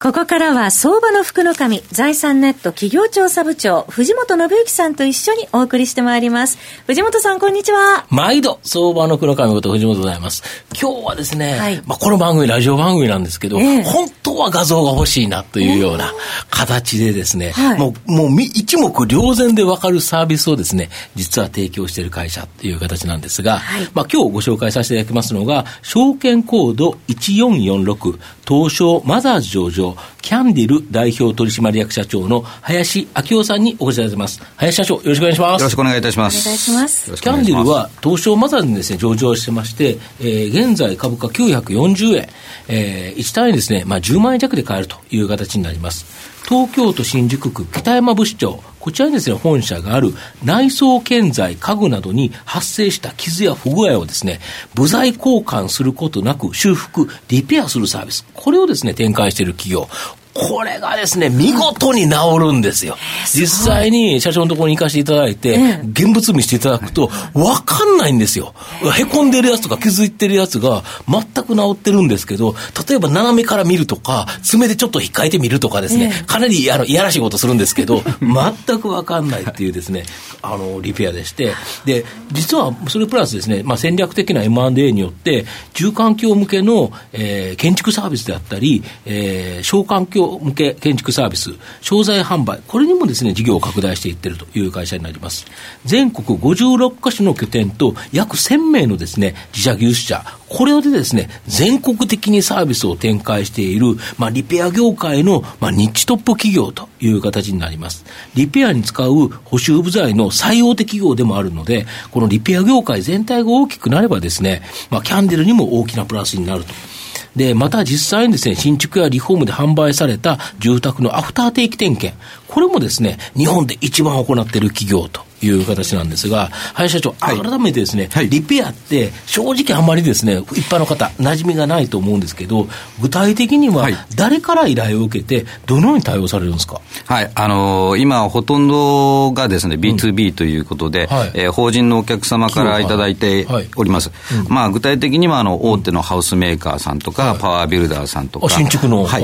ここからは相場の福の神、財産ネット企業調査部長、藤本信之さんと一緒にお送りしてまいります。藤本さん、こんにちは。毎度、相場の黒神こと藤本でございます。今日はですね、はい、まあこの番組、ラジオ番組なんですけど、えー、本当は画像が欲しいなというような形でですね、はい、もう、もう一目瞭然でわかるサービスをですね、実は提供している会社っていう形なんですが、はい、まあ今日ご紹介させていただきますのが、証券コード1446、東証マザーズ上場、キャンディル代表取締役社長の林明夫さんにお越しいただきます。林社長、よろしくお願いします。よろしくお願いいたします。お願いします。キャンディルは東証マザーズにですね、上場してまして、えー、現在株価940円、えー、1単位ですね、まあ10万円弱で買えるという形になります。東京都新宿区北山部市長、こちらにですね、本社がある内装建材、家具などに発生した傷や不具合をですね、部材交換することなく修復、リペアするサービス。これをですね、展開している企業。これがですね、見事に治るんですよ。実際に社長のところに行かせていただいて、現物見せていただくと、わかんないんですよ。へこんでるやつとか気づいてるやつが全く治ってるんですけど、例えば斜めから見るとか、爪でちょっと引っかいてみるとかですね、かなりあのいやらしいことするんですけど、全くわかんないっていうですね、あの、リペアでして、で、実はそれプラスですね、まあ、戦略的な M&A によって、住環境向けの、えー、建築サービスであったり、えー、小環境向け建築サービス、商材販売、これにもですね、事業を拡大していってるという会社になります。全国56カ所の拠点と約1000名のですね、自社技術者、これでですね、全国的にサービスを展開している、まあ、リペア業界の、まあ、ニッチトップ企業という形になります。リペアに使う補修部材の最大手企業でもあるので、このリペア業界全体が大きくなればですね、まあ、キャンデルにも大きなプラスになると。で、また実際にですね、新築やリフォームで販売された住宅のアフター定期点検、これもですね、日本で一番行っている企業と。いう形なんですが、林社長、はい、改めてですね、はい、リペアって正直あんまりですね、一般の方、馴染みがないと思うんですけど、具体的には誰から依頼を受けて、どのように対応されるんですか、はい、あのー、今、ほとんどがですね、B2B ということで、うんはい、えー、法人のお客様からい。ただいております。はいうん、まあ、具体的には、あの、大手のハウスメーカーさんとか、パワービルダーさんとか、新築の、は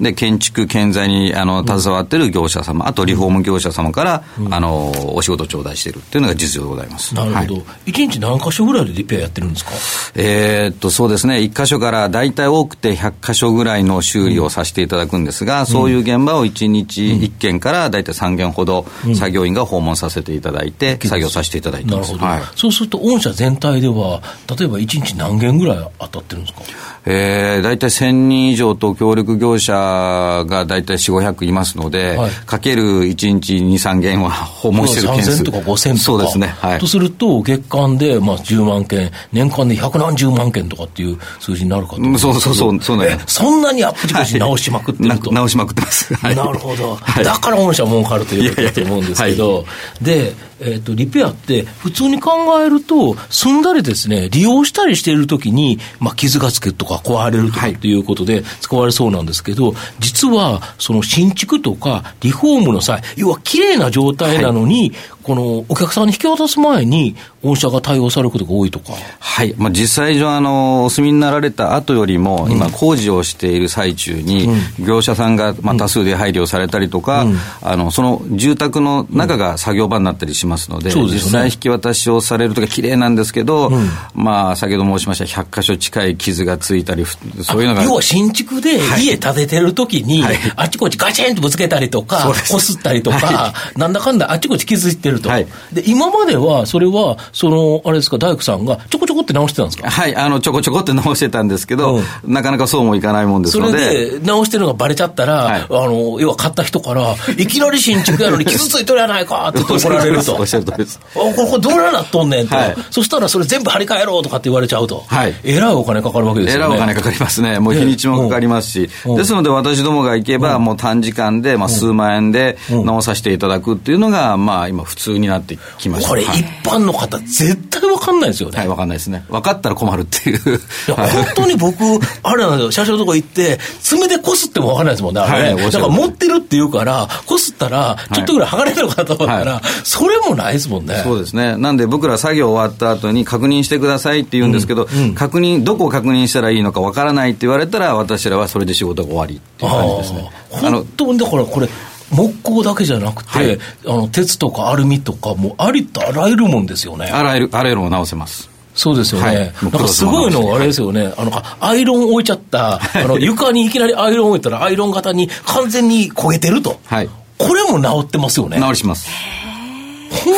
い、で、建築、建材に、あの、携わってる業者様、あとリフォーム業者様から、あの、お仕事頂戴しているっていうのが実情でございます。なるほど。一、はい、日何箇所ぐらいでリペアやってるんですか？えー、っと、そうですね。一箇所から大体多くて100箇所ぐらいの修理をさせていただくんですが、うん、そういう現場を1日1件から大体3件ほど作業員が訪問させていただいて、作業させていただいてます。なるほど。はい、そうすると、御社全体では、例えば1日何件ぐらい当たってるんですか？えー、大体1000人以上と協力業者が大体4、500いますので、はい、かける1日2、3件は訪問してる件数。3000とか5000とか。そうですね。はい。とすると、月間で、まあ、10万件、年間で百何十万件とかっていう数字になるかと、うん、そうそうそう、そうね。そんなにアップチコし直しまくってると。直しまくってます。はい、なるほど。はい、だから御社儲かるということだと思うんですけど、で、えーと、リペアって普通に考えると住んだりですね利用したりしているときに、まあ、傷がつくとか壊れるとかっていうことで使われそうなんですけど、はい、実はその新築とかリフォームの際要は綺麗な状態なのに、はい。このお客さんに引き渡す前に、御社が対応されることが多いとか。はい、まあ、実際上あの、お住みになられた後よりも、今、工事をしている最中に、業者さんが、まあ、多数で配慮されたりとか、うん、あのその住宅の中が作業場になったりしますので、うん、実際引き渡しをされるときは綺麗なんですけど、うん、まあ、先ほど申しました100箇所近い傷がついたり、そういうのが。要は新築で家建ててるときに、はい、あちこちガチンとぶつけたりとか、こすったりとか、はい、なんだかんだあちこち傷ついてるると。はい、で、今までは、それは、その、あれですか、大工さんがちょこちょこって直してたんですか？はい、あの、ちょこちょこって直してたんですけど、うん、なかなかそうもいかないもんですので。それで、直してるのがばれちゃったら、はい、あの、要は買った人から、いきなり新築やのに傷ついとるやないかって怒られると。おっしゃるとりです。あ、これ、どうなっとんねんと。はい、そしたら、それ全部張り替えろとかって言われちゃうと。はい。えらいお金かかるわけですよね。えらいお金かかりますね。もう日にちもかかりますし。ですので、私どもが行けば、もう短時間で、まあ、数万円で直させていただくっていうのが、まあ、今、普通になってきました。これ、一般の方ら絶対分かんないですよね。はい、分かんないですね。分かったら困るっていう。いや、本当に僕、あれなんですよ、車掌のとこ行って、爪でこすっても分かんないですもんね、あれね。はい、だから持ってるって言うから、こすったら、ちょっとぐらい剥がれるのかと思ったら、はい、それもないですもんね。そうですね。なんで僕ら作業終わった後に確認してくださいって言うんですけど、うんうん、確認、どこを確認したらいいのか分からないって言われたら、私らはそれで仕事が終わりっていう感じですね。本当にだからこれ、木工だけじゃなくて、はい、あの鉄とかアルミとか、もありとあらゆるもんですよね。あらゆる、あらゆるも直せます。そうですよね。はい、なんかすごいのあれですよね。あの、アイロン置いちゃった、あの、床にいきなりアイロン置いたら、アイロン型に完全に焦げてると。はい。これも治ってますよね。治りします。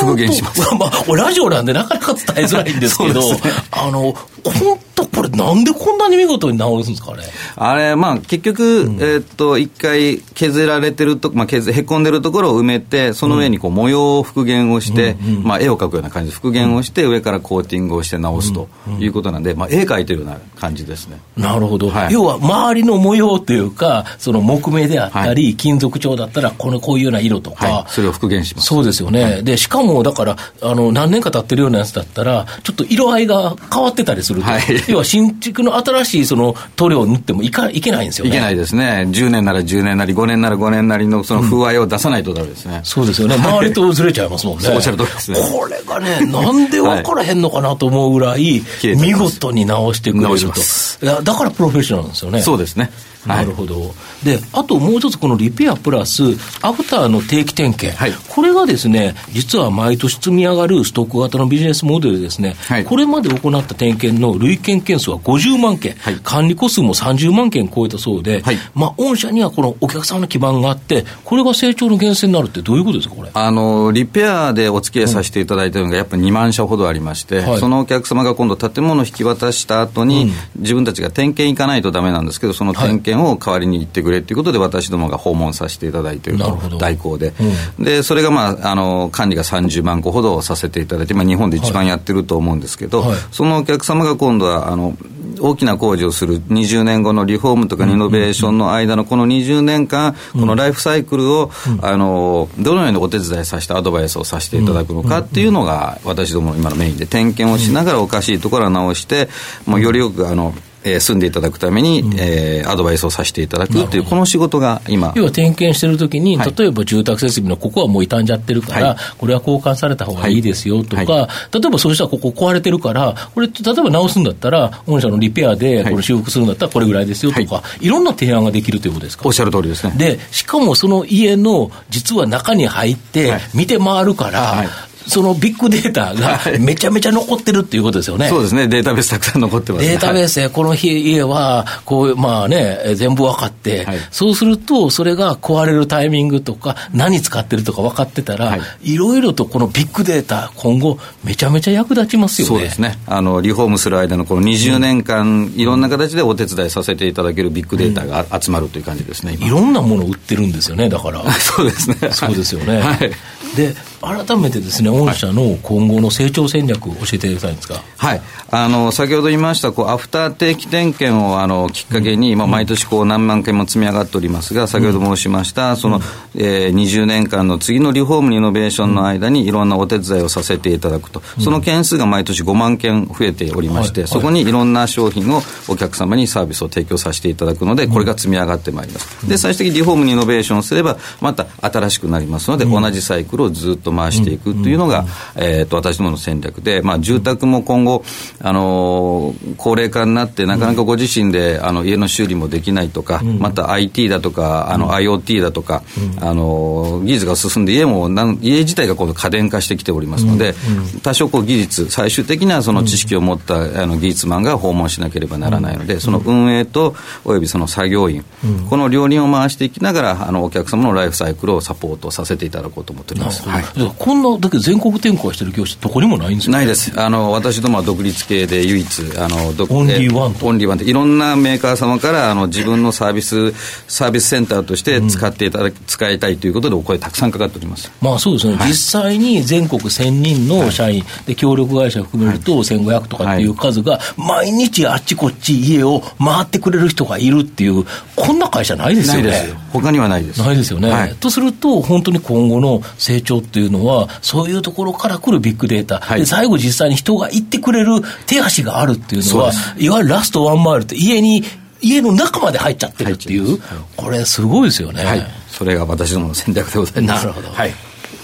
復元します。まあ、ラジオなんでなかなか伝えづらいんですけど、ね、あの、本当これなんでこんなに見事に直すんですかね？あれ、まあ、結局、うん、えー、っと、一回削られてると、まあ、削、へこんでるところを埋めて、その上にこう模様を復元をして、うん、まあ、絵を描くような感じで復元をして、上からコーティングをして直すということなんで、まあ、絵描いてるような感じですね。なるほど。はい、要は、周りの模様というか、その木目であったり、はい、金属調だったら、このこういうような色とか、はい、それを復元します。そうですよね。で、しかも、だから、あの、何年か経ってるようなやつだったら、ちょっと色合いが変わってたりすると。要は、新築の新しいその塗料を塗ってもいかいけないんですよね。いけないですね。10年なら10年なり、5年なら5年なりのその風合いを出さないとダメですね、うん、そうですよね。周りとずれちゃいますもんね。おっしゃる通りですね。これがね、なんで分からへんのかなと思うぐらい、見事に直してくれると。だからプロフェッショナルなんですよね。そうですね。なるほど、はい、であともう一つ、このリペアプラス、アフターの定期点検、はい、これがですね、実は毎年積み上がるストック型のビジネスモデルですね、はい、これまで行った点検の累計件数は50万件、管理個数も30万件超えたそうで、まあ、御社にはこのお客さんの基盤があって、これが成長の源泉になるって、どういうことですか、これ？あのリペアでお付き合いさせていただいているのが、やっぱり2万社ほどありまして、そのお客様が今度、建物を引き渡した後に、うん、自分たちが点検行かないとだめなんですけど、その点検を代わりにってくれということで、私どもが訪問させていただいている代行で、うん、でそれが、まあ、あの管理が30万個ほどさせていただいて、まあ、日本で一番やってると思うんですけど、はいはい、そのお客様が今度はあの大きな工事をする20年後のリフォームとかリノベーションの間のこの20年間、このライフサイクルを、あのどのようにお手伝いさせてアドバイスをさせていただくのかっていうのが、私ども今のメインで点検をしながらおかしいところは直して、もうよりよくあのえー、住んでいただくために、うん、えー、アドバイスをさせていただくっていう、この仕事が今。要は点検してるときに、はい、例えば住宅設備のここはもう傷んじゃってるから、はい、これは交換された方がい。いですよとか、はい、例えばそうしたらここ壊れてるから、これ、例えば直すんだったら、御社のリペアでこれ修復するんだったらこれぐらいですよとか、い、ろんな提案ができるということですか？おっしゃる通りですね。で、しかもその家の実は中に入って見て回るから、そのビッグデータが めちゃめちゃ残ってるっていうことですよね。そうですね、データベースたくさん残ってます、ね、データベースで、この家は、こう、まあね、全部分かって、はい、そうすると、それが壊れるタイミングとか、何使ってるとか分かってたら、はい、ろいろとこのビッグデータ、今後、めちゃめちゃ役立ちますよね。そうですね。あの、リフォームする間のこの20年間、いろんな形でお手伝いさせていただけるビッグデータが集まるという感じですね、いろんなものを売ってるんですよね、だから。そうですね。そうですよね。はい。で、改めてですね、御社の今後の成長戦略を教えていただきたいんですか？はい。あの、先ほど言いました、こう、アフター定期点検を、あの、きっかけに、うん、まあ、毎年こう、何万件も積み上がっておりますが、先ほど申しました、うん、その、えー、20年間の次のリフォーム、リノベーションの間に、いろんなお手伝いをさせていただくと。その件数が毎年5万件増えておりまして、そこにいろんな商品をお客様にサービスを提供させていただくので、これが積み上がってまいります。で、最終的にリフォーム、リノベーションをすれば、また新しくなりますので、同じサイクルをずっと回していくというのが、えー、と私どもの戦略で、まあ、住宅も今後、あのー、高齢化になって、なかなかご自身であの家の修理もできないとか、また IT だとか、あの IoT だとか、あの技術が進んで、家もなん家自体が今度家電化してきておりますので、多少こう技術、最終的にはその知識を持ったあの技術マンが訪問しなければならないので、その運営とおよびその作業員、この両輪を回していきながら、あのお客様のライフサイクルをサポートさせていただこうと思っております。はい、こんなだけ全国展開してる業者、どこにもないんですかないです、あの私どもは独立系で唯一、あのオンリーワンオンリーワンいろんなメーカー様からあの自分のサービス、サービスセンターとして使っていただ、うん、使いたいということで、お声たくさんかかっております、まあ、そうですね、はい、実際に全国1000人の社員、はい、で協力会社含めると1500とかっていう数が、毎日あっちこっち家を回ってくれる人がいるっていう、こんな会社ないですよね。他にはないです。ないですよね。はい、とすると、本当に今後の成長っていういうのは、そういうところから来るビッグデータ、はい、で最後実際に人が行ってくれる手足があるっていうのは、いわゆるラストワンマイルって家に、家の中まで入っちゃってるっていう、これすごいですよね。はい、それが私どもの戦略でございます。なるほど。はい。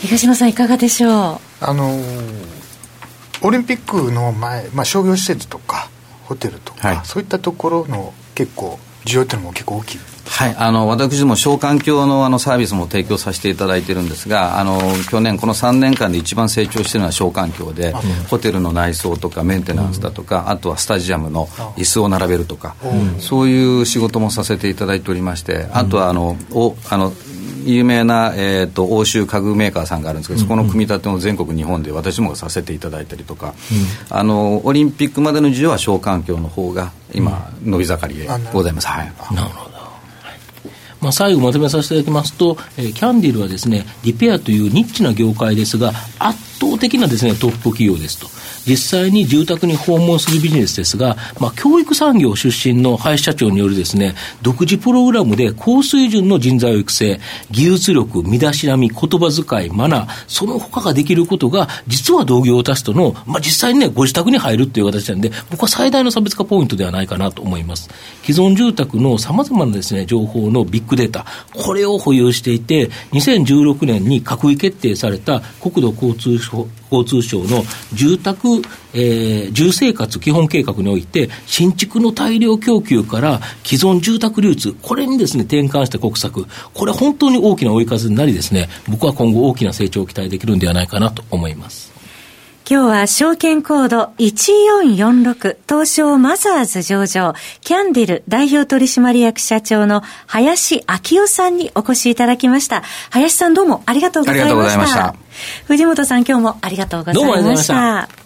東島さんいかがでしょう？あのオリンピックの前、まあ、商業施設とかホテルとか、はい、そういったところの結構需要っていうのも結構大きいはい、あの私ども小環境のあのサービスも提供させていただいてるんですがあの去年この3年間で一番成長しているのは小環境で、ホテルの内装とかメンテナンスだとか、うん、あとはスタジアムの椅子を並べるとか、うん、そういう仕事もさせていただいておりまして、あとはあのおあの有名な、えーと、欧州家具メーカーさんがあるんですけど、そこの組み立ても全国日本で私もさせていただいたりとか、うん、あのオリンピックまでの需要は小環境の方が今、伸び盛りでございます。はい、なるほどまあ、最後まとめさせていただきますと、えー、キャンディルはですね、リペアというニッチな業界ですが、圧的なですね、トップ企業ですと。実際に住宅に訪問するビジネスですが、まあ、教育産業出身の林社長によるですね、独自プログラムで高水準の人材を育成、技術力、身だしなみ、言葉遣い、マナー、その他ができることが、実は同業他社との、まあ、実際にね、ご自宅に入るっていう形なんで、僕は最大の差別化ポイントではないかなと思います。既存住宅の様々なですね、情報のビッグデータ、これを保有していて、2016年に閣議決定された国土交通省交通省の住宅、えー、住生活基本計画において、新築の大量供給から既存住宅流通、これにですね、転換した国策、これ本当に大きな追い風になりですね、僕は今後大きな成長を期待できるんではないかなと思います。今日は証券コード1446東証マザーズ上場キャンディル代表取締役社長の林明夫さんにお越しいただきました。林さんどうもありがとうございました。ありがとうございました。藤本さん今日もありがとうございました。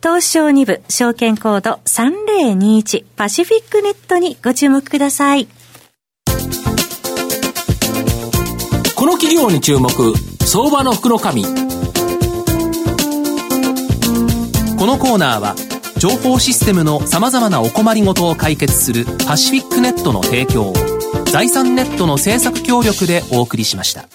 東証2部証券コード3021パシフィックネットにご注目ください。この企業に注目、相場の福の神。このコーナーは、情報システムの様々なお困りごとを解決するパシフィックネットの提供、財産ネットの政策協力でお送りしました。